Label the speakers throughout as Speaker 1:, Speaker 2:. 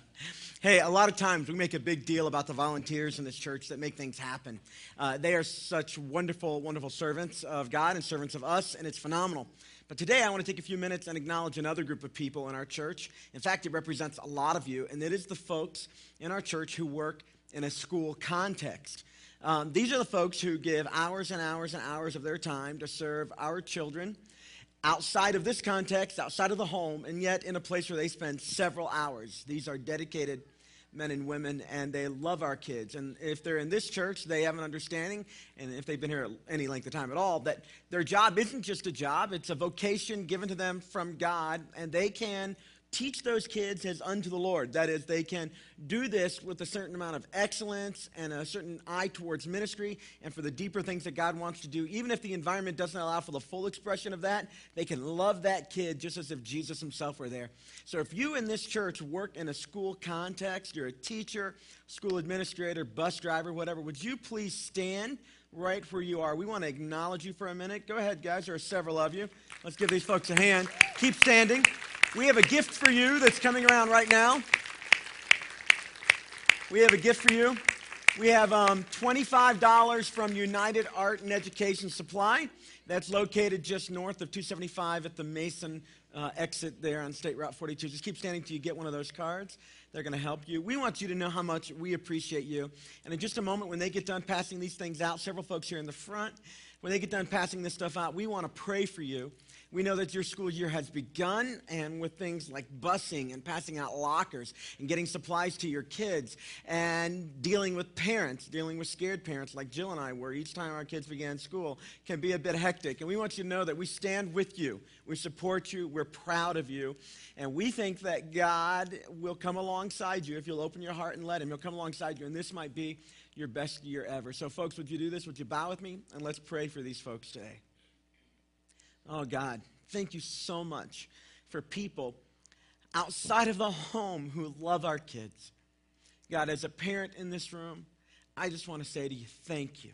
Speaker 1: hey, a lot of times we make a big deal about the volunteers in this church that make things happen. Uh, they are such wonderful, wonderful servants of God and servants of us, and it's phenomenal. But today I want to take a few minutes and acknowledge another group of people in our church. In fact, it represents a lot of you, and it is the folks in our church who work in a school context. Um, these are the folks who give hours and hours and hours of their time to serve our children outside of this context, outside of the home, and yet in a place where they spend several hours. These are dedicated men and women, and they love our kids. And if they're in this church, they have an understanding, and if they've been here any length of time at all, that their job isn't just a job, it's a vocation given to them from God, and they can teach those kids as unto the Lord. That is, they can do this with a certain amount of excellence and a certain eye towards ministry and for the deeper things that God wants to do. Even if the environment doesn't allow for the full expression of that, they can love that kid just as if Jesus himself were there. So if you in this church work in a school context, you're a teacher, school administrator, bus driver, whatever, would you please stand? right where you are. We want to acknowledge you for a minute. Go ahead, guys. There are several of you. Let's give these folks a hand. Keep standing. We have a gift for you that's coming around right now. We have a gift for you. We have um, $25 from United Art and Education Supply. That's located just north of 275 at the Mason uh, exit there on State Route 42. Just keep standing till you get one of those cards. They're going to help you. We want you to know how much we appreciate you. And in just a moment, when they get done passing these things out, several folks here in the front, when they get done passing this stuff out, we want to pray for you. We know that your school year has begun, and with things like busing and passing out lockers and getting supplies to your kids and dealing with parents, dealing with scared parents like Jill and I were each time our kids began school, can be a bit hectic. And we want you to know that we stand with you, we support you, we're proud of you, and we think that God will come alongside you if you'll open your heart and let Him. He'll come alongside you, and this might be your best year ever. So, folks, would you do this? Would you bow with me? And let's pray for these folks today. Oh, God, thank you so much for people outside of the home who love our kids. God, as a parent in this room, I just want to say to you, thank you.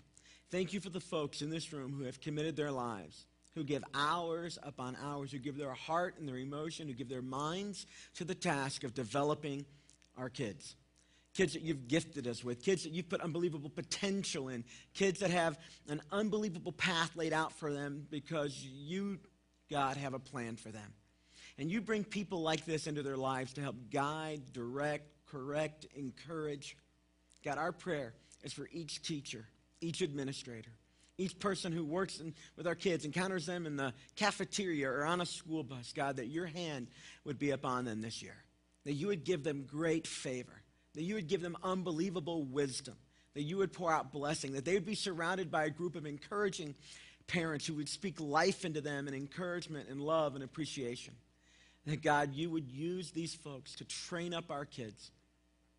Speaker 1: Thank you for the folks in this room who have committed their lives, who give hours upon hours, who give their heart and their emotion, who give their minds to the task of developing our kids. Kids that you've gifted us with, kids that you've put unbelievable potential in, kids that have an unbelievable path laid out for them because you, God, have a plan for them. And you bring people like this into their lives to help guide, direct, correct, encourage. God, our prayer is for each teacher, each administrator, each person who works in, with our kids, encounters them in the cafeteria or on a school bus, God, that your hand would be upon them this year, that you would give them great favor that you would give them unbelievable wisdom, that you would pour out blessing, that they would be surrounded by a group of encouraging parents who would speak life into them and encouragement and love and appreciation. That God, you would use these folks to train up our kids,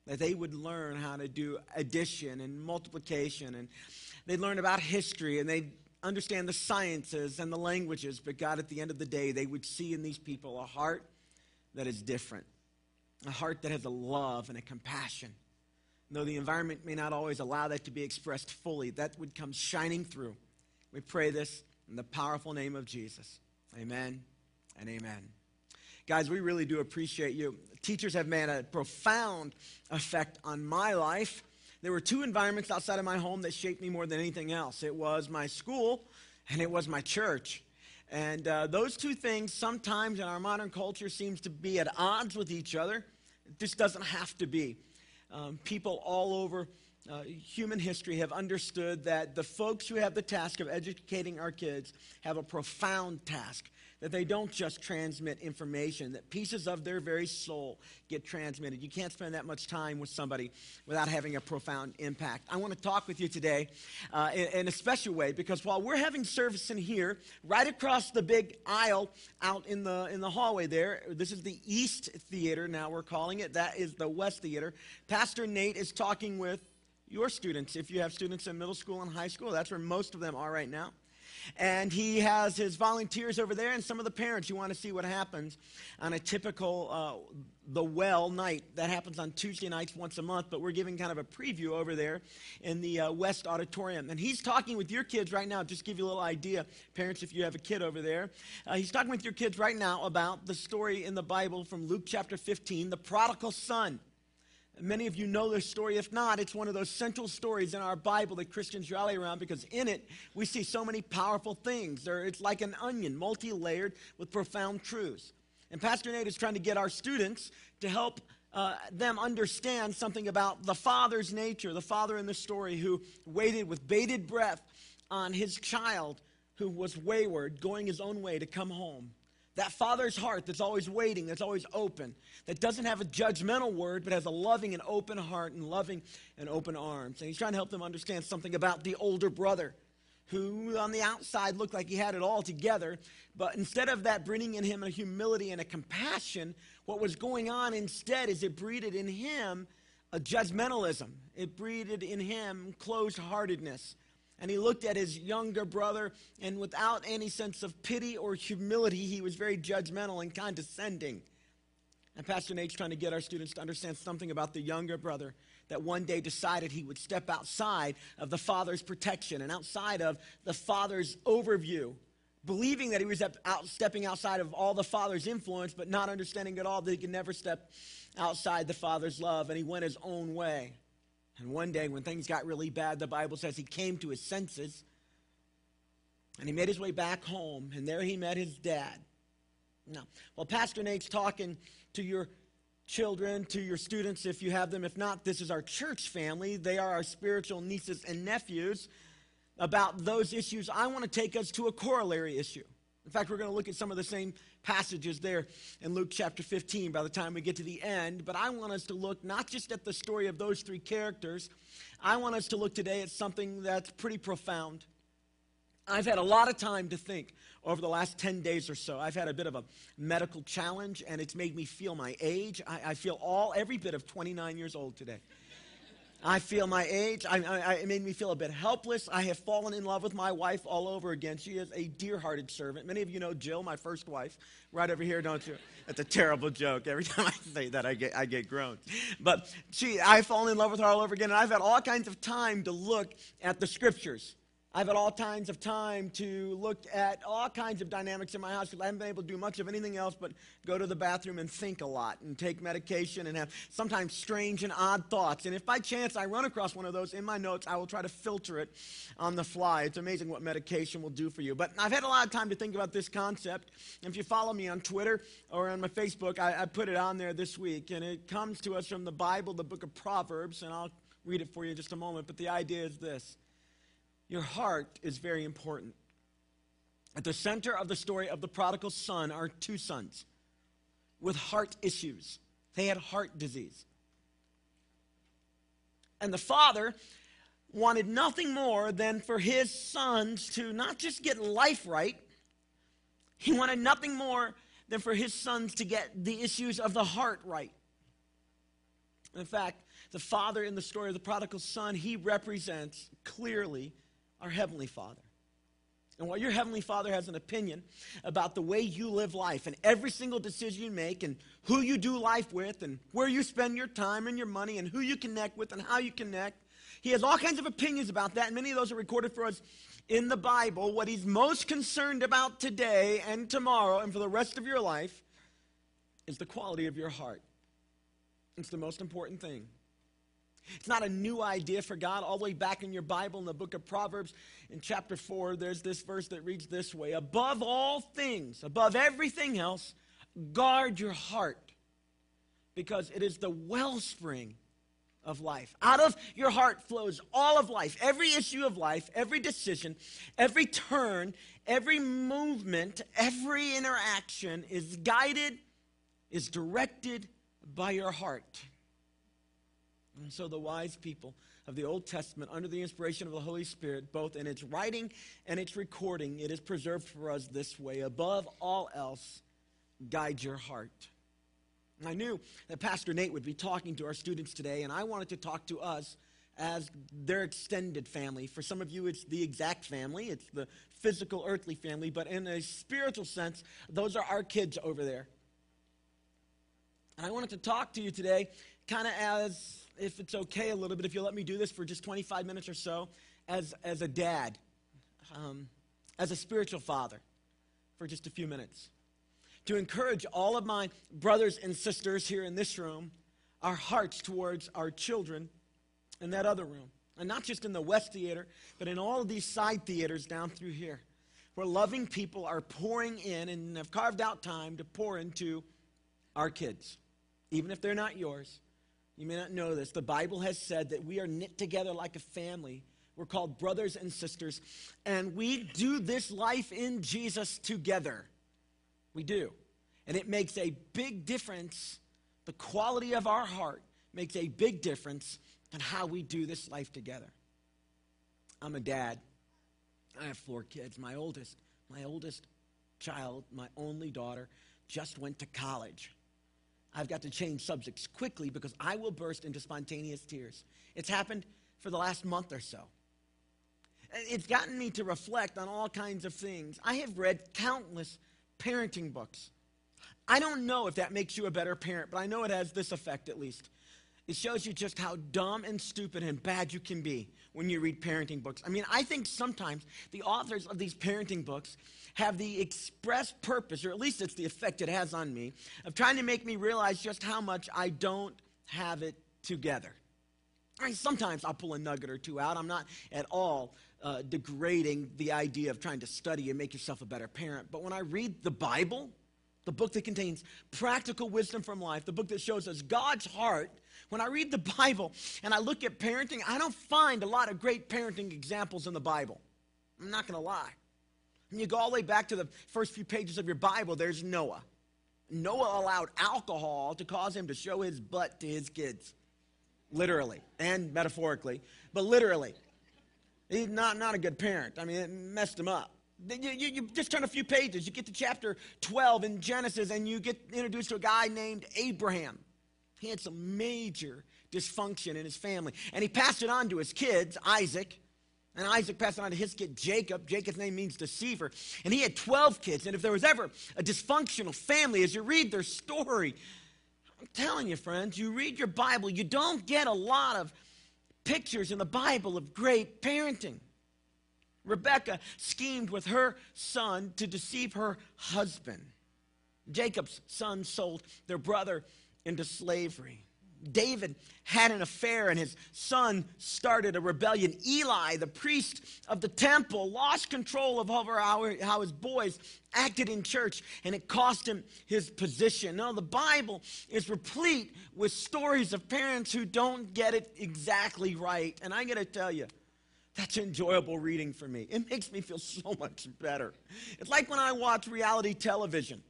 Speaker 1: that they would learn how to do addition and multiplication, and they'd learn about history and they'd understand the sciences and the languages. But God, at the end of the day, they would see in these people a heart that is different a heart that has a love and a compassion. Though the environment may not always allow that to be expressed fully, that would come shining through. We pray this in the powerful name of Jesus. Amen and amen. Guys, we really do appreciate you. Teachers have made a profound effect on my life. There were two environments outside of my home that shaped me more than anything else it was my school and it was my church. And uh, those two things sometimes in our modern culture seems to be at odds with each other. It just doesn't have to be. Um, people all over uh, human history have understood that the folks who have the task of educating our kids have a profound task that they don't just transmit information, that pieces of their very soul get transmitted. You can't spend that much time with somebody without having a profound impact. I want to talk with you today uh, in, in, a special way because while we're having service in here, right across the big aisle out in the, in the hallway there, this is the East Theater now we're calling it, that is the West Theater. Pastor Nate is talking with your students. If you have students in middle school and high school, that's where most of them are right now. And he has his volunteers over there and some of the parents. You want to see what happens on a typical uh, The Well night. That happens on Tuesday nights once a month, but we're giving kind of a preview over there in the uh, West Auditorium. And he's talking with your kids right now, just give you a little idea, parents, if you have a kid over there. Uh, he's talking with your kids right now about the story in the Bible from Luke chapter 15, the prodigal son. Many of you know this story. If not, it's one of those central stories in our Bible that Christians rally around because in it we see so many powerful things. it's like an onion, multi layered with profound truths. And Pastor Nate is trying to get our students to help uh, them understand something about the father's nature, the father in the story who waited with bated breath on his child who was wayward, going his own way to come home. That father's heart that's always waiting, that's always open, that doesn't have a judgmental word, but has a loving and open heart and loving and open arms. And he's trying to help them understand something about the older brother who on the outside looked like he had it all together. But instead of that bringing in him a humility and a compassion, what was going on instead is it breeded in him a judgmentalism. It breeded in him closed heartedness. And he looked at his younger brother, and without any sense of pity or humility, he was very judgmental and condescending. And Pastor Nate's trying to get our students to understand something about the younger brother that one day decided he would step outside of the father's protection and outside of the father's overview, believing that he was out, stepping outside of all the father's influence, but not understanding at all that he could never step outside the father's love, and he went his own way. And one day, when things got really bad, the Bible says he came to his senses and he made his way back home, and there he met his dad. Now, while Pastor Nate's talking to your children, to your students, if you have them, if not, this is our church family. They are our spiritual nieces and nephews. About those issues, I want to take us to a corollary issue. In fact, we're going to look at some of the same passages there in Luke chapter 15 by the time we get to the end. But I want us to look not just at the story of those three characters, I want us to look today at something that's pretty profound. I've had a lot of time to think over the last 10 days or so. I've had a bit of a medical challenge, and it's made me feel my age. I, I feel all, every bit of 29 years old today. I feel my age. I, I, it made me feel a bit helpless. I have fallen in love with my wife all over again. She is a dear hearted servant. Many of you know Jill, my first wife, right over here, don't you? That's a terrible joke. Every time I say that, I get, I get groaned. But she, I've fallen in love with her all over again, and I've had all kinds of time to look at the scriptures I've had all kinds of time to look at all kinds of dynamics in my house I haven't been able to do much of anything else but go to the bathroom and think a lot and take medication and have sometimes strange and odd thoughts. And if by chance I run across one of those in my notes, I will try to filter it on the fly. It's amazing what medication will do for you. But I've had a lot of time to think about this concept. If you follow me on Twitter or on my Facebook, I, I put it on there this week. And it comes to us from the Bible, the book of Proverbs. And I'll read it for you in just a moment. But the idea is this. Your heart is very important. At the center of the story of the prodigal son are two sons with heart issues. They had heart disease. And the father wanted nothing more than for his sons to not just get life right, he wanted nothing more than for his sons to get the issues of the heart right. In fact, the father in the story of the prodigal son, he represents clearly our Heavenly Father. And while your Heavenly Father has an opinion about the way you live life and every single decision you make and who you do life with and where you spend your time and your money and who you connect with and how you connect, He has all kinds of opinions about that. And many of those are recorded for us in the Bible. What He's most concerned about today and tomorrow and for the rest of your life is the quality of your heart. It's the most important thing. It's not a new idea for God. All the way back in your Bible, in the book of Proverbs, in chapter 4, there's this verse that reads this way Above all things, above everything else, guard your heart, because it is the wellspring of life. Out of your heart flows all of life, every issue of life, every decision, every turn, every movement, every interaction is guided, is directed by your heart. And so the wise people of the Old Testament, under the inspiration of the Holy Spirit, both in its writing and its recording, it is preserved for us this way. Above all else, guide your heart. I knew that Pastor Nate would be talking to our students today, and I wanted to talk to us as their extended family. For some of you, it's the exact family, it's the physical, earthly family, but in a spiritual sense, those are our kids over there. And I wanted to talk to you today kind of as if it's okay a little bit, if you'll let me do this for just 25 minutes or so, as, as a dad, um, as a spiritual father, for just a few minutes. To encourage all of my brothers and sisters here in this room our hearts towards our children in that other room. And not just in the West Theater, but in all of these side theaters down through here, where loving people are pouring in and have carved out time to pour into our kids, even if they're not yours. You may not know this. The Bible has said that we are knit together like a family. We're called brothers and sisters, and we do this life in Jesus together. We do. And it makes a big difference. The quality of our heart makes a big difference in how we do this life together. I'm a dad. I have four kids. My oldest, my oldest child, my only daughter, just went to college. I've got to change subjects quickly because I will burst into spontaneous tears. It's happened for the last month or so. It's gotten me to reflect on all kinds of things. I have read countless parenting books. I don't know if that makes you a better parent, but I know it has this effect at least. It shows you just how dumb and stupid and bad you can be when you read parenting books. I mean, I think sometimes the authors of these parenting books have the express purpose, or at least it's the effect it has on me, of trying to make me realize just how much I don't have it together. I mean, sometimes I'll pull a nugget or two out. I'm not at all uh, degrading the idea of trying to study and make yourself a better parent. But when I read the Bible, the book that contains practical wisdom from life, the book that shows us God's heart, when I read the Bible and I look at parenting, I don't find a lot of great parenting examples in the Bible. I'm not going to lie. You go all the way back to the first few pages of your Bible, there's Noah. Noah allowed alcohol to cause him to show his butt to his kids, literally and metaphorically, but literally. He's not, not a good parent. I mean, it messed him up. You, you, you, just turn a few pages, you get to chapter 12 in Genesis, and you get introduced to a guy named Abraham. He had some major dysfunction in his family, and he passed it on to his kids, Isaac. And Isaac passed it on to his kid Jacob. Jacob's name means deceiver. And he had 12 kids. And if there was ever a dysfunctional family, as you read their story, I'm telling you, friends, you read your Bible, you don't get a lot of pictures in the Bible of great parenting. Rebecca schemed with her son to deceive her husband. Jacob's son sold their brother into slavery. David had an affair and his son started a rebellion. Eli, the priest of the temple, lost control of how, how his boys acted in church and it cost him his position. Now, the Bible is replete with stories of parents who don't get it exactly right. And I got to tell you, that's enjoyable reading for me. It makes me feel so much better. It's like when I watch reality television.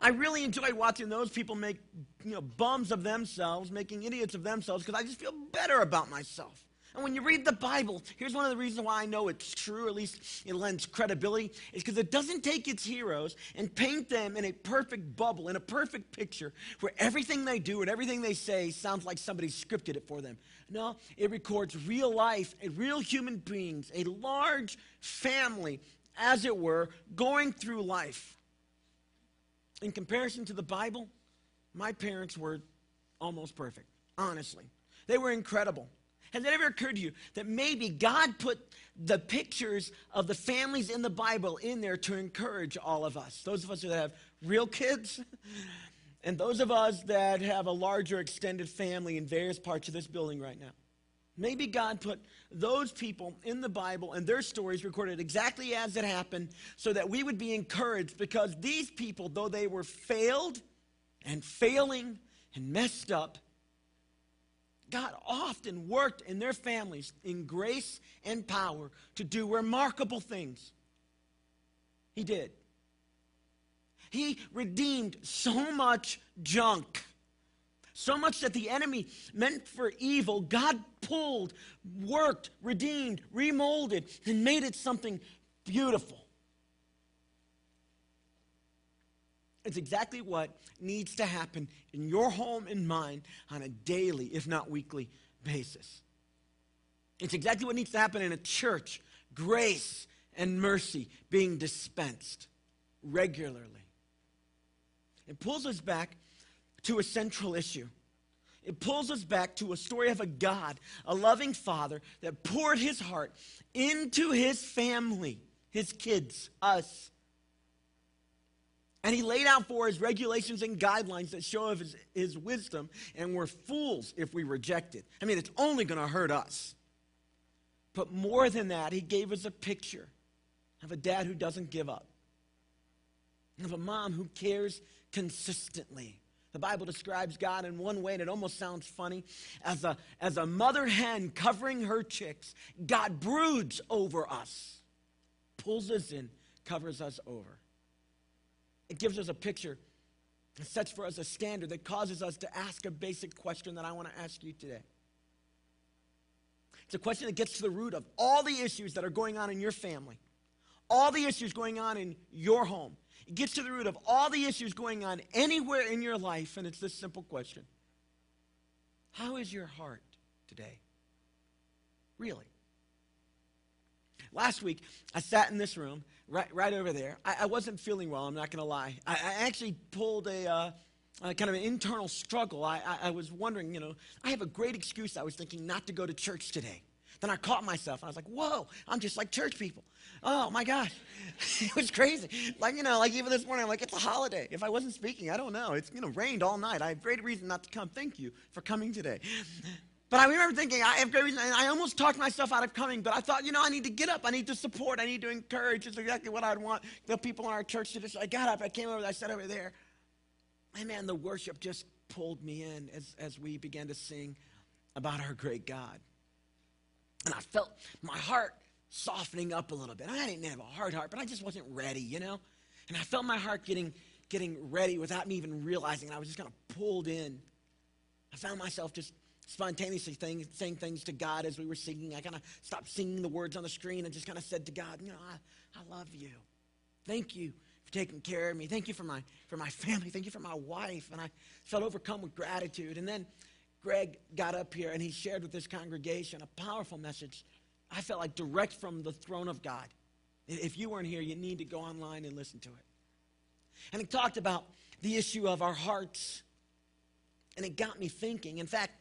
Speaker 1: I really enjoy watching those people make you know, bums of themselves, making idiots of themselves, because I just feel better about myself. And when you read the Bible, here's one of the reasons why I know it's true, at least it lends credibility, is because it doesn't take its heroes and paint them in a perfect bubble, in a perfect picture, where everything they do and everything they say sounds like somebody scripted it for them. No, it records real life, and real human beings, a large family, as it were, going through life in comparison to the Bible, my parents were almost perfect, honestly. They were incredible. Has it ever occurred to you that maybe God put the pictures of the families in the Bible in there to encourage all of us? Those of us that have real kids, and those of us that have a larger extended family in various parts of this building right now. Maybe God put those people in the Bible and their stories recorded exactly as it happened so that we would be encouraged because these people, though they were failed and failing and messed up, God often worked in their families in grace and power to do remarkable things. He did. He redeemed so much junk so much that the enemy meant for evil, God pulled, worked, redeemed, remolded, and made it something beautiful. It's exactly what needs to happen in your home and mine on a daily, if not weekly, basis. It's exactly what needs to happen in a church grace and mercy being dispensed regularly. It pulls us back to a central issue. It pulls us back to a story of a God, a loving father that poured his heart into his family, his kids, us. And he laid out for us regulations and guidelines that show of his, his wisdom, and we're fools if we reject it. I mean, it's only going to hurt us. But more than that, he gave us a picture of a dad who doesn't give up, of a mom who cares consistently. The Bible describes God in one way, and it almost sounds funny. As a, as a mother hen covering her chicks, God broods over us, pulls us in, covers us over. It gives us a picture, it sets for us a standard that causes us to ask a basic question that I want to ask you today. It's a question that gets to the root of all the issues that are going on in your family, all the issues going on in your home. It gets to the root of all the issues going on anywhere in your life, and it's this simple question How is your heart today? Really? Last week, I sat in this room, right, right over there. I, I wasn't feeling well, I'm not going to lie. I, I, actually pulled a, uh, a, kind of an internal struggle. I, I was wondering, you know, I have a great excuse, I was thinking, not to go to church today. Then I caught myself and I was like, whoa, I'm just like church people. Oh my gosh. it was crazy. Like, you know, like even this morning, I'm like, it's a holiday. If I wasn't speaking, I don't know. It's, you know, rained all night. I have great reason not to come. Thank you for coming today. But I remember thinking, I have great reason. And I almost talked myself out of coming, but I thought, you know, I need to get up. I need to support. I need to encourage. It's exactly what I'd want the people in our church to do. So I got up. I came over. I sat over there. And man, the worship just pulled me in as, as we began to sing about our great God. And I felt my heart softening up a little bit. I didn't have a hard heart, but I just wasn't ready, you know? And I felt my heart getting, getting ready without me even realizing. And I was just kind of pulled in. I found myself just spontaneously thing, saying things to God as we were singing. I kind of stopped singing the words on the screen and just kind of said to God, you know, I, I love you. Thank you for taking care of me. Thank you for my, for my family. Thank you for my wife. And I felt overcome with gratitude. And then Greg got up here and he shared with this congregation a powerful message. I felt like direct from the throne of God. If you weren't here, you need to go online and listen to it. And he talked about the issue of our hearts. And it got me thinking. In fact,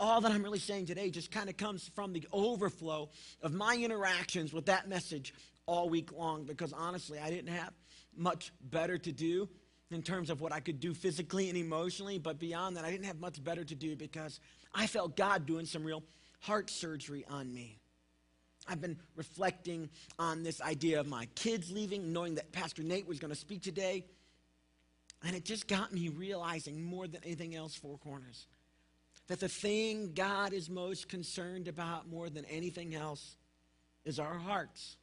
Speaker 1: all that I'm really saying today just kind of comes from the overflow of my interactions with that message all week long because honestly, I didn't have much better to do in terms of what I could do physically and emotionally, but beyond that, I didn't have much better to do because I felt God doing some real heart surgery on me. I've been reflecting on this idea of my kids leaving, knowing that Pastor Nate was going to speak today. And it just got me realizing more than anything else, Four Corners, that the thing God is most concerned about more than anything else is our hearts.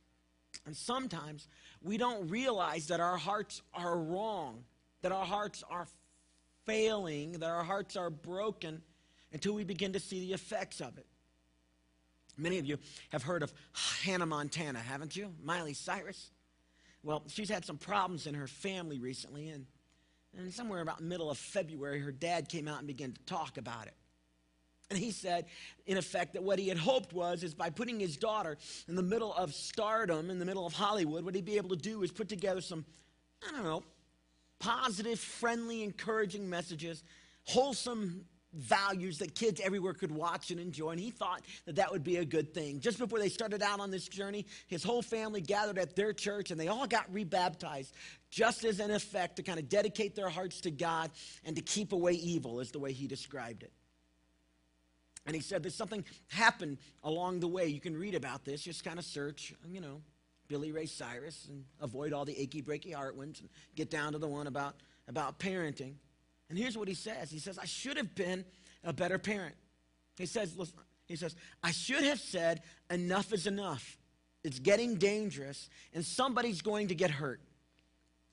Speaker 1: And sometimes we don't realize that our hearts are wrong, that our hearts are failing, that our hearts are broken until we begin to see the effects of it. Many of you have heard of Hannah Montana, haven't you? Miley Cyrus. Well, she's had some problems in her family recently, and, and somewhere about middle of February, her dad came out and began to talk about it. And he said, in effect, that what he had hoped was, is by putting his daughter in the middle of stardom, in the middle of Hollywood, what he'd be able to do is put together some, I don't know, positive, friendly, encouraging messages, wholesome values that kids everywhere could watch and enjoy. And he thought that that would be a good thing. Just before they started out on this journey, his whole family gathered at their church and they all got rebaptized, just as an effect to kind of dedicate their hearts to God and to keep away evil, is the way he described it. And he said there's something happened along the way. You can read about this. Just kind of search, you know, Billy Ray Cyrus and avoid all the achy breaky heart ones and get down to the one about, about parenting. And here's what he says. He says, I should have been a better parent. He says, listen, he says, I should have said, enough is enough. It's getting dangerous, and somebody's going to get hurt.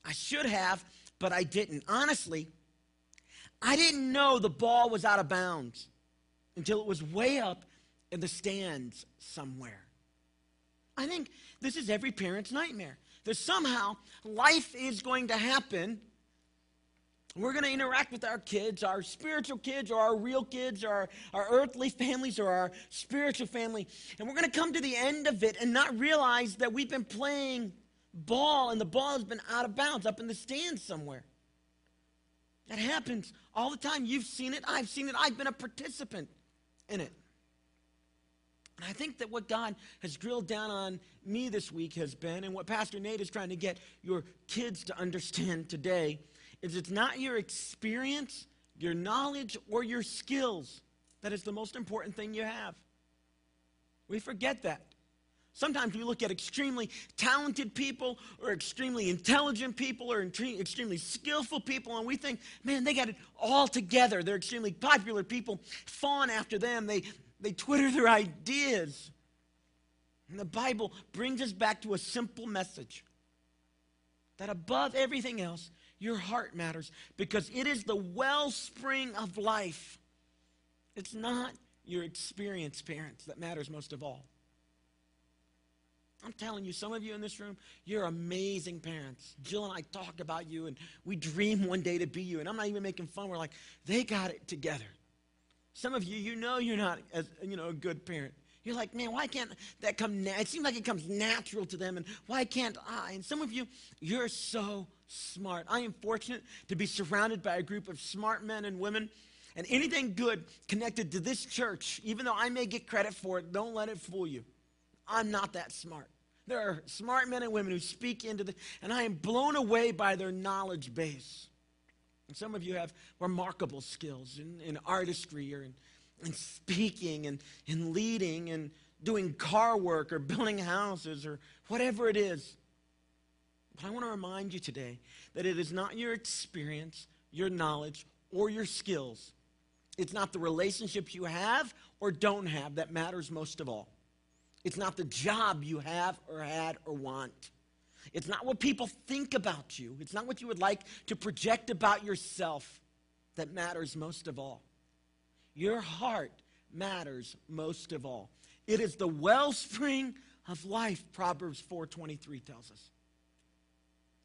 Speaker 1: I should have, but I didn't. Honestly, I didn't know the ball was out of bounds until it was way up in the stands somewhere. I think this is every parent's nightmare. That somehow life is going to happen. We're going to interact with our kids, our spiritual kids, or our real kids, or our, our earthly families, or our spiritual family. And we're going to come to the end of it and not realize that we've been playing ball and the ball has been out of bounds up in the stands somewhere. That happens all the time. You've seen it. I've seen it. I've been a participant in it. And I think that what God has drilled down on me this week has been, and what Pastor Nate is trying to get your kids to understand today, is it's not your experience, your knowledge, or your skills that is the most important thing you have. We forget that. Sometimes we look at extremely talented people or extremely intelligent people or extremely skillful people and we think, man, they got it all together. They're extremely popular people. Fawn after them. They, they Twitter their ideas. And the Bible brings us back to a simple message that above everything else, your heart matters because it is the wellspring of life. It's not your experience, parents, that matters most of all. I'm telling you, some of you in this room, you're amazing parents. Jill and I talk about you, and we dream one day to be you. And I'm not even making fun. We're like, they got it together. Some of you, you know you're not as you know a good parent. You're like, man, why can't that come? Na-? It seems like it comes natural to them, and why can't I? And some of you, you're so smart. I am fortunate to be surrounded by a group of smart men and women. And anything good connected to this church, even though I may get credit for it, don't let it fool you. I'm not that smart. There are smart men and women who speak into the, and I am blown away by their knowledge base. And some of you have remarkable skills in, in artistry or in, in speaking and in leading and doing car work or building houses or whatever it is. But I want to remind you today that it is not your experience, your knowledge, or your skills. It's not the relationships you have or don't have that matters most of all. It's not the job you have or had or want. It's not what people think about you. It's not what you would like to project about yourself that matters most of all. Your heart matters most of all. It is the wellspring of life, Proverbs 4:23 tells us.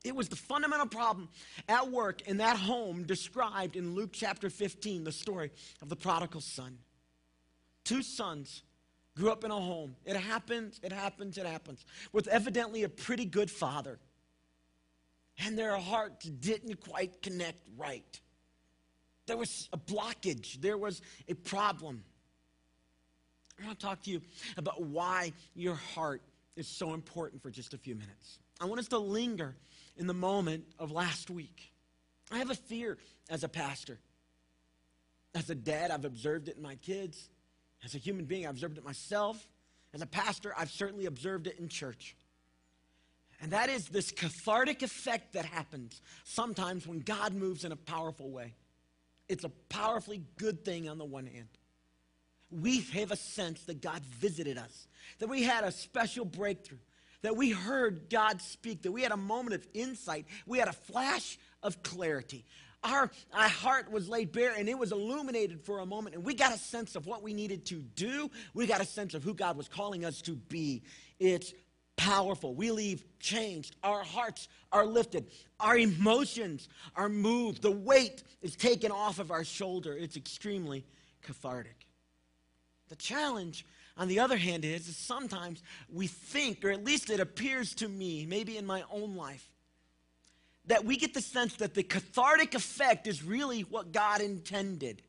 Speaker 1: It was the fundamental problem at work in that home described in Luke chapter 15, the story of the prodigal son. Two sons grew up in a home. It happens, it happens, it happens. With evidently a pretty good father. And their hearts didn't quite connect right. There was a blockage, there was a problem. I want to talk to you about why your heart is so important for just a few minutes. I want us to linger in the moment of last week. I have a fear as a pastor. As a dad, I've observed it in my kids. As a human being, I've observed it myself. As a pastor, I've certainly observed it in church. And that is this cathartic effect that happens sometimes when God moves in a powerful way. It's a powerfully good thing on the one hand. We have a sense that God visited us, that we had a special breakthrough, that we heard God speak, that we had a moment of insight, we had a flash of clarity. Our, our heart was laid bare and it was illuminated for a moment, and we got a sense of what we needed to do. We got a sense of who God was calling us to be. It's powerful. We leave changed. Our hearts are lifted. Our emotions are moved. The weight is taken off of our shoulder. It's extremely cathartic. The challenge, on the other hand, is, is sometimes we think, or at least it appears to me, maybe in my own life, that we get the sense that the cathartic effect is really what God intended.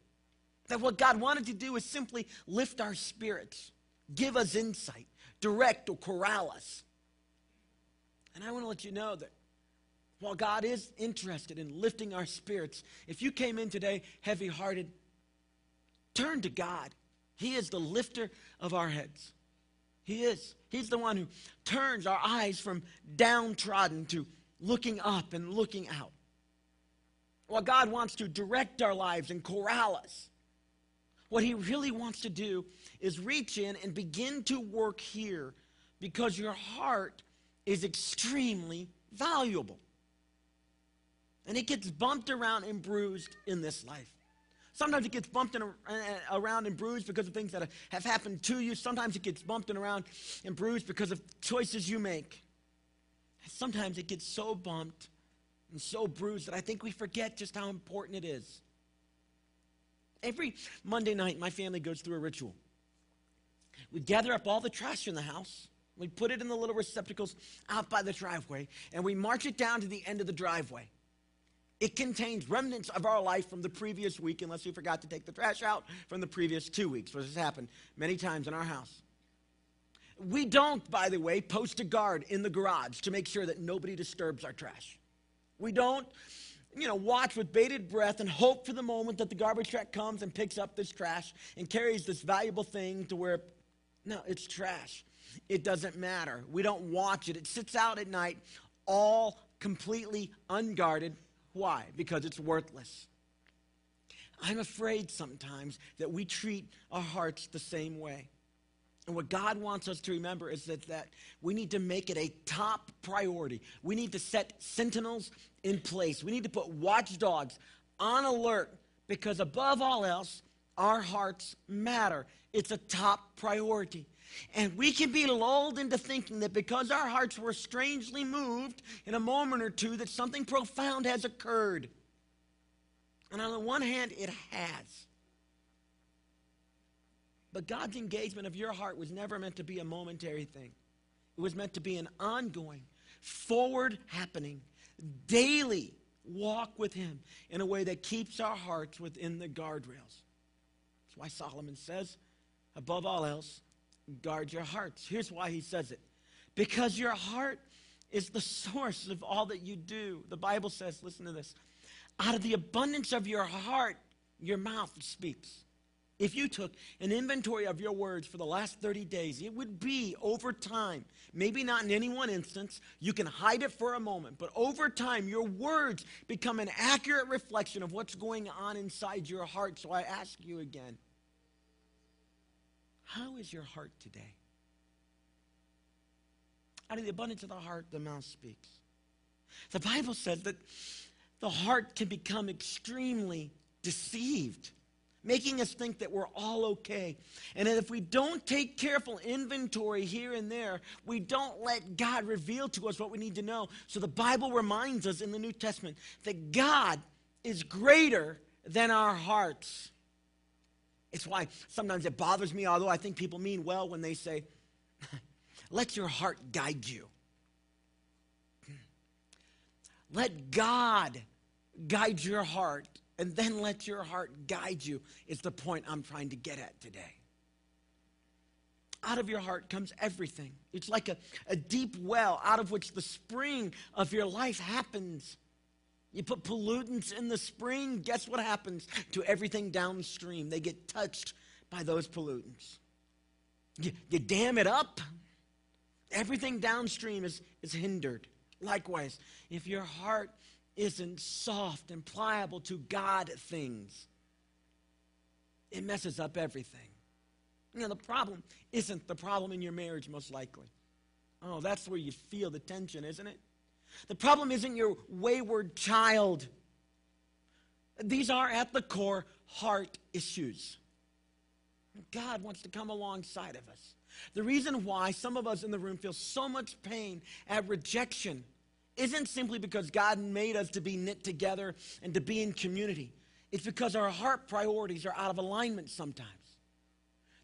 Speaker 1: That what God wanted to do is simply lift our spirits, give us insight, direct or corral us. And I want to let you know that while God is interested in lifting our spirits, if you came in today heavy hearted, turn to God. He is the lifter of our heads. He is. He's the one who turns our eyes from downtrodden to looking up and looking out. Well, God wants to direct our lives and corral us. What He really wants to do is reach in and begin to work here because your heart is extremely valuable. And it gets bumped around and bruised in this life. Sometimes it gets bumped in, uh, around and bruised because of things that have happened to you. Sometimes it gets bumped around and bruised because of choices you make. Sometimes it gets so bumped and so bruised that I think we forget just how important it is. Every Monday night, my family goes through a ritual. We gather up all the trash in the house, we put it in the little receptacles out by the driveway, and we march it down to the end of the driveway. It contains remnants of our life from the previous week, unless we forgot to take the trash out from the previous two weeks, which has happened many times in our house. We don't, by the way, post a guard in the garage to make sure that nobody disturbs our trash. We don't, you know, watch with bated breath and hope for the moment that the garbage truck comes and picks up this trash and carries this valuable thing to where, no, it's trash. It doesn't matter. We don't watch it. It sits out at night, all completely unguarded. Why? Because it's worthless. I'm afraid sometimes that we treat our hearts the same way. And what God wants us to remember is that, that we need to make it a top priority. We need to set sentinels in place. We need to put watchdogs on alert because, above all else, our hearts matter. It's a top priority. And we can be lulled into thinking that because our hearts were strangely moved in a moment or two, that something profound has occurred. And on the one hand, it has. But God's engagement of your heart was never meant to be a momentary thing. It was meant to be an ongoing, forward happening, daily walk with Him in a way that keeps our hearts within the guardrails. That's why Solomon says, above all else, guard your hearts. Here's why he says it because your heart is the source of all that you do. The Bible says, listen to this out of the abundance of your heart, your mouth speaks. If you took an inventory of your words for the last 30 days, it would be over time, maybe not in any one instance, you can hide it for a moment, but over time, your words become an accurate reflection of what's going on inside your heart. So I ask you again how is your heart today? Out of the abundance of the heart, the mouth speaks. The Bible says that the heart can become extremely deceived, making us think that we're all okay. And if we don't take careful inventory here and there, we don't let God reveal to us what we need to know. So the Bible reminds us in the New Testament that God is greater than our hearts. It's why sometimes it bothers me, although I think people mean well when they say, let your heart guide you. Let God guide your heart, and then let your heart guide you, is the point I'm trying to get at today. Out of your heart comes everything. It's like a, a deep well out of which the spring of your life happens. You put pollutants in the spring, guess what happens to everything downstream? They get touched by those pollutants. You, you dam it up, everything downstream is, is hindered. Likewise, if your heart isn't soft and pliable to God things, it messes up everything. You know, the problem isn't the problem in your marriage, most likely. Oh, that's where you feel the tension, isn't it? The problem isn't your wayward child. These are, at the core, heart issues. God wants to come alongside of us. The reason why some of us in the room feel so much pain at rejection isn't simply because God made us to be knit together and to be in community. It's because our heart priorities are out of alignment sometimes.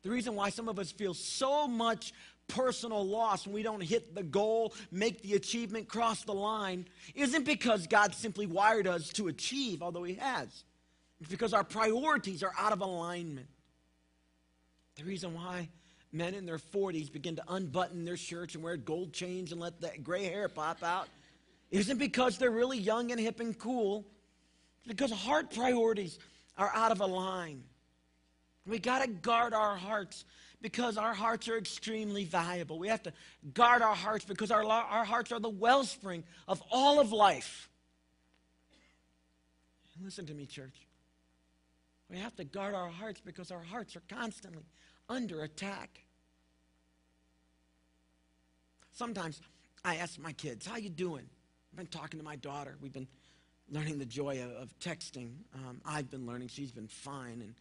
Speaker 1: The reason why some of us feel so much personal loss when we don't hit the goal, make the achievement, cross the line, isn't because God simply wired us to achieve, although He has. It's because our priorities are out of alignment. The reason why men in their 40s begin to unbutton their shirts and wear gold chains and let that gray hair pop out isn't because they're really young and hip and cool. It's because heart priorities are out of line. We got to guard our hearts because our hearts are extremely valuable. We have to guard our hearts because our, our hearts are the wellspring of all of life. Listen to me, church. We have to guard our hearts because our hearts are constantly under attack. Sometimes I ask my kids, "How you doing?" I've been talking to my daughter. We've been learning the joy of, of texting. Um, I've been learning. She's been fine, and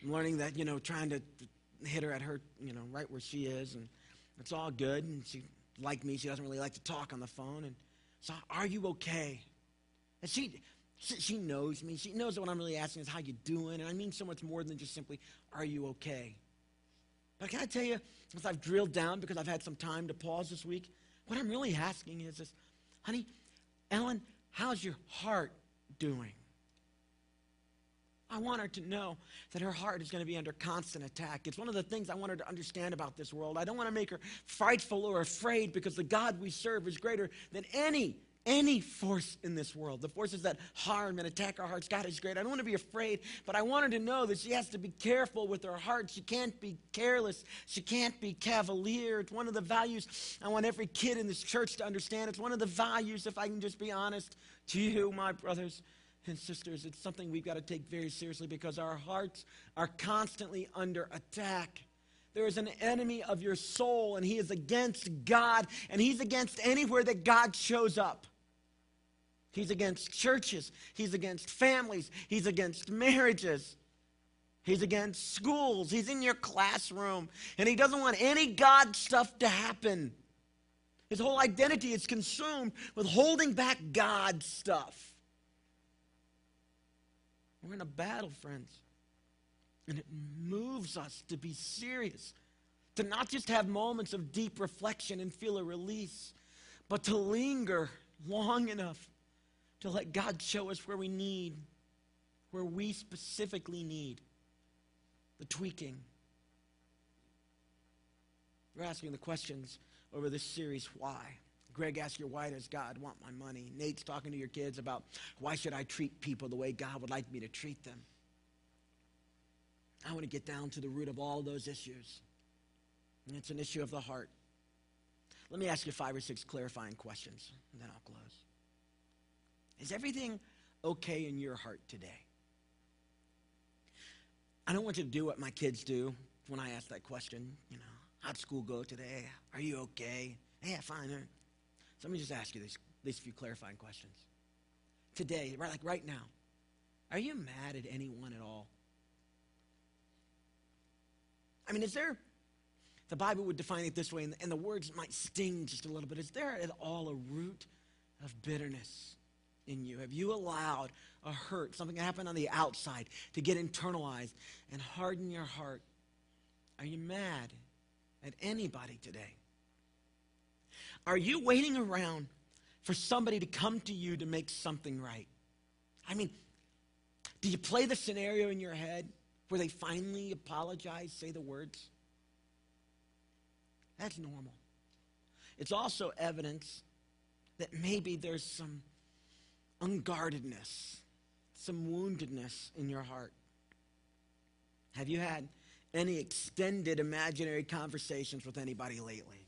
Speaker 1: I'm learning that you know, trying to hit her at her, you know, right where she is, and it's all good. And she, like me, she doesn't really like to talk on the phone. And so, are you okay? And she, she, knows me. She knows that what I'm really asking is how you doing, and I mean so much more than just simply, are you okay? But can I tell you, as I've drilled down because I've had some time to pause this week, what I'm really asking is this, honey, Ellen, how's your heart doing? I want her to know that her heart is going to be under constant attack. It's one of the things I want her to understand about this world. I don't want to make her frightful or afraid because the God we serve is greater than any any force in this world, the forces that harm and attack our hearts. God is great. I don't want to be afraid, but I want her to know that she has to be careful with her heart. She can't be careless. She can't be cavalier. It's one of the values I want every kid in this church to understand. It's one of the values, if I can just be honest to you, my brothers and sisters. It's something we've got to take very seriously because our hearts are constantly under attack. There is an enemy of your soul, and he is against God, and he's against anywhere that God shows up. He's against churches. He's against families. He's against marriages. He's against schools. He's in your classroom. And he doesn't want any God stuff to happen. His whole identity is consumed with holding back God stuff. We're in a battle, friends. And it moves us to be serious, to not just have moments of deep reflection and feel a release, but to linger long enough to let God show us where we need, where we specifically need the tweaking. We're asking the questions over this series why? Greg asked you, why does God want my money? Nate's talking to your kids about why should I treat people the way God would like me to treat them? I want to get down to the root of all those issues. And it's an issue of the heart. Let me ask you five or six clarifying questions, and then I'll close. Is everything okay in your heart today? I don't want you to do what my kids do when I ask that question. You know, how'd school go today? Are you okay? Yeah, fine. So let me just ask you these, these few clarifying questions. Today, right, like right now, are you mad at anyone at all? I mean, is there, the Bible would define it this way, and, and the words might sting just a little bit. Is there at all a root of bitterness in you? Have you allowed a hurt, something that happened on the outside, to get internalized and harden your heart? Are you mad at anybody today? Are you waiting around for somebody to come to you to make something right? I mean, do you play the scenario in your head where they finally apologize, say the words? That's normal. It's also evidence that maybe there's some unguardedness, some woundedness in your heart. Have you had any extended imaginary conversations with anybody lately?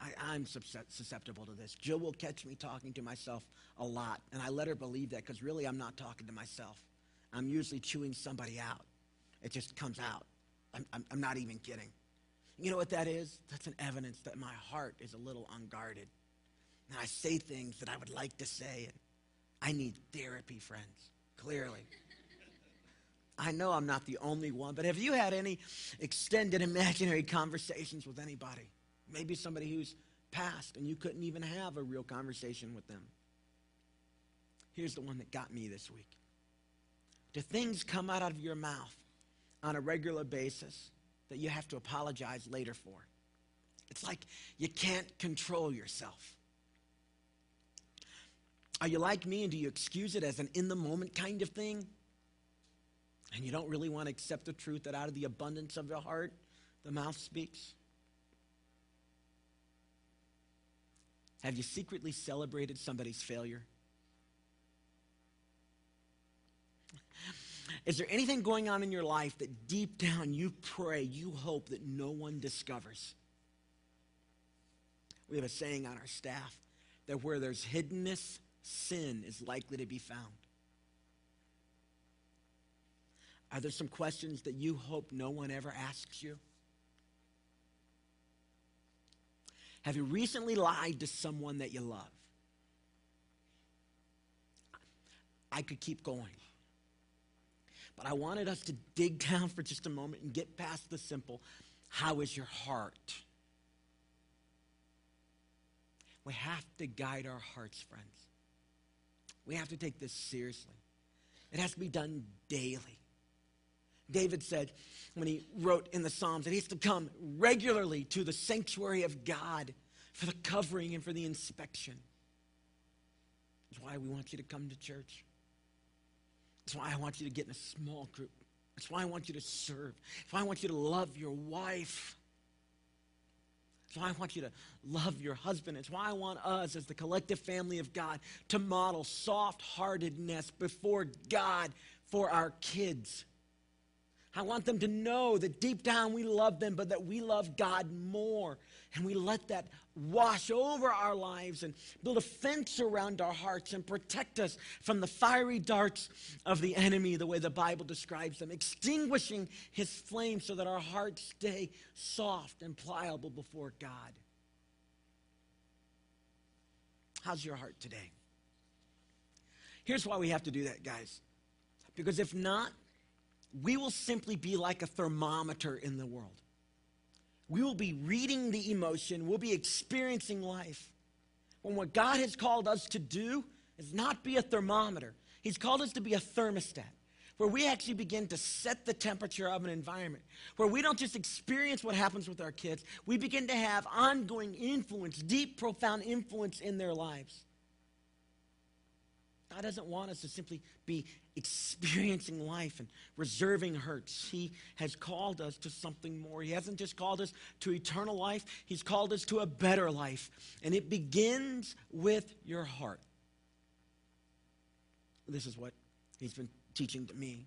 Speaker 1: I, am susceptible to this. Jill will catch me talking to myself a lot, and I let her believe that because really I'm not talking to myself. I'm usually chewing somebody out. It just comes out. I'm, I'm, I'm not even kidding. You know what that is? That's an evidence that my heart is a little unguarded. And I say things that I would like to say, and I need therapy, friends, clearly. I know I'm not the only one, but have you had any extended imaginary conversations with anybody? Maybe somebody who's passed and you couldn't even have a real conversation with them. Here's the one that got me this week. Do things come out of your mouth on a regular basis that you have to apologize later for? It's like you can't control yourself. Are you like me and do you excuse it as an in the moment kind of thing? And you don't really want to accept the truth that out of the abundance of your heart, the mouth speaks? Have you secretly celebrated somebody's failure? Is there anything going on in your life that deep down you pray, you hope that no one discovers? We have a saying on our staff that where there's hiddenness, sin is likely to be found. Are there some questions that you hope no one ever asks you? Have you recently lied to someone that you love? I could keep going. But I wanted us to dig down for just a moment and get past the simple how is your heart? We have to guide our hearts, friends. We have to take this seriously. It has to be done daily. David said when he wrote in the Psalms that he has to come regularly to the sanctuary of God for the covering and for the inspection. That's why we want you to come to church. That's why I want you to get in a small group. That's why I want you to serve. That's why I want you to love your wife. That's why I want you to love your husband. It's why I want us, as the collective family of God, to model soft heartedness before God for our kids. I want them to know that deep down we love them, but that we love God more. And we let that wash over our lives and build a fence around our hearts and protect us from the fiery darts of the enemy, the way the Bible describes them, extinguishing his flame so that our hearts stay soft and pliable before God. How's your heart today? Here's why we have to do that, guys. Because if not, we will simply be like a thermometer in the world. We will be reading the emotion, we'll be experiencing life. When what God has called us to do is not be a thermometer, He's called us to be a thermostat, where we actually begin to set the temperature of an environment, where we don't just experience what happens with our kids, we begin to have ongoing influence, deep, profound influence in their lives. God doesn't want us to simply be experiencing life and reserving hurts. He has called us to something more. He hasn't just called us to eternal life, He's called us to a better life. And it begins with your heart. This is what He's been teaching to me.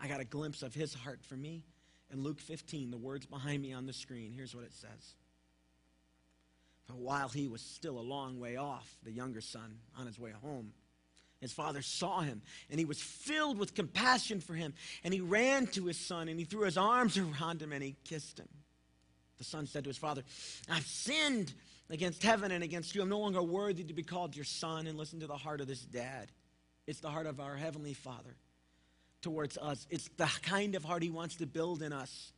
Speaker 1: I got a glimpse of His heart for me in Luke 15, the words behind me on the screen. Here's what it says. While he was still a long way off, the younger son, on his way home, his father saw him and he was filled with compassion for him. And he ran to his son and he threw his arms around him and he kissed him. The son said to his father, I've sinned against heaven and against you. I'm no longer worthy to be called your son. And listen to the heart of this dad. It's the heart of our heavenly father towards us. It's the kind of heart he wants to build in us.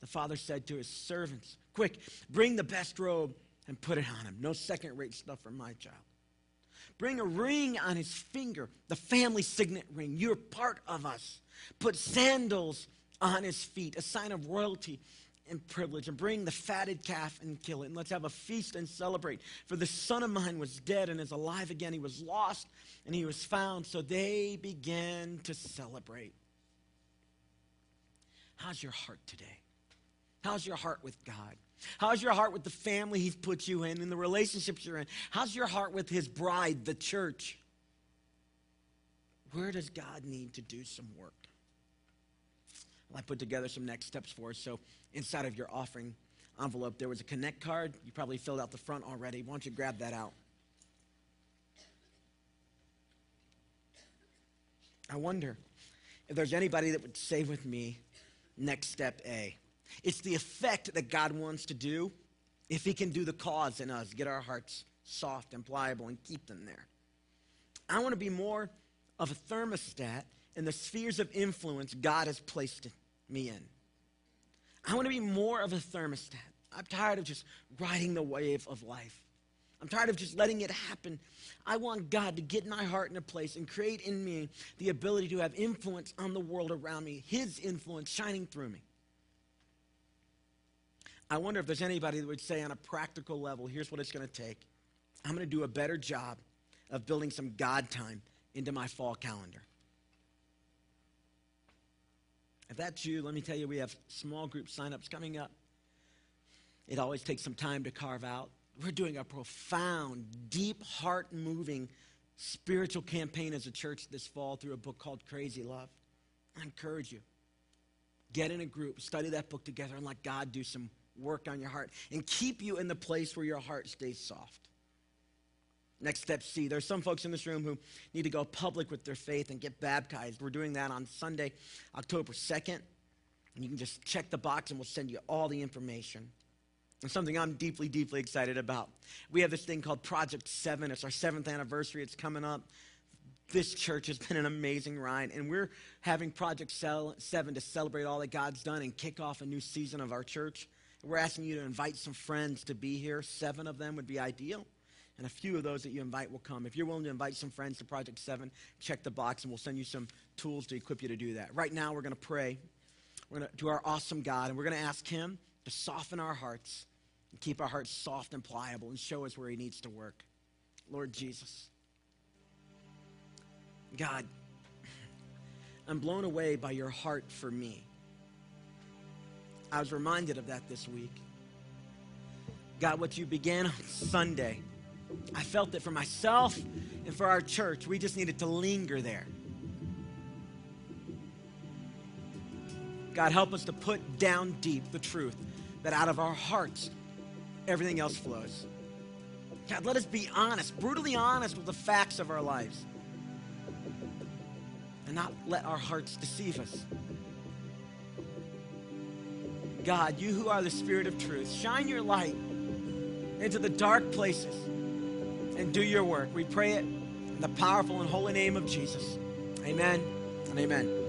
Speaker 1: The father said to his servants, Quick, bring the best robe and put it on him. No second rate stuff for my child. Bring a ring on his finger, the family signet ring. You're part of us. Put sandals on his feet, a sign of royalty and privilege. And bring the fatted calf and kill it. And let's have a feast and celebrate. For the son of mine was dead and is alive again. He was lost and he was found. So they began to celebrate. How's your heart today? How's your heart with God? How's your heart with the family he's put you in and the relationships you're in? How's your heart with his bride, the church? Where does God need to do some work? Well, I put together some next steps for us. So, inside of your offering envelope, there was a connect card. You probably filled out the front already. Why don't you grab that out? I wonder if there's anybody that would say with me, next step A. It's the effect that God wants to do if He can do the cause in us, get our hearts soft and pliable and keep them there. I want to be more of a thermostat in the spheres of influence God has placed me in. I want to be more of a thermostat. I'm tired of just riding the wave of life. I'm tired of just letting it happen. I want God to get my heart in a place and create in me the ability to have influence on the world around me, His influence shining through me. I wonder if there's anybody that would say, on a practical level, here's what it's going to take. I'm going to do a better job of building some God time into my fall calendar. If that's you, let me tell you, we have small group signups coming up. It always takes some time to carve out. We're doing a profound, deep, heart moving spiritual campaign as a church this fall through a book called Crazy Love. I encourage you. Get in a group, study that book together, and let God do some work on your heart and keep you in the place where your heart stays soft. Next step C. There's some folks in this room who need to go public with their faith and get baptized. We're doing that on Sunday, October 2nd. And you can just check the box and we'll send you all the information. And something I'm deeply, deeply excited about. We have this thing called Project 7. It's our seventh anniversary. It's coming up. This church has been an amazing ride, and we're having Project 7 to celebrate all that God's done and kick off a new season of our church. We're asking you to invite some friends to be here. Seven of them would be ideal. And a few of those that you invite will come. If you're willing to invite some friends to Project 7, check the box and we'll send you some tools to equip you to do that. Right now, we're going to pray. We're going to to our awesome God, and we're going to ask Him to soften our hearts and keep our hearts soft and pliable and show us where He needs to work. Lord Jesus. God, I'm blown away by your heart for me. I was reminded of that this week. God, what you began on Sunday, I felt that for myself and for our church, we just needed to linger there. God, help us to put down deep the truth that out of our hearts, everything else flows. God, let us be honest, brutally honest with the facts of our lives, and not let our hearts deceive us. God, you who are the Spirit of truth, shine your light into the dark places and do your work. We pray it in the powerful and holy name of Jesus. Amen and amen.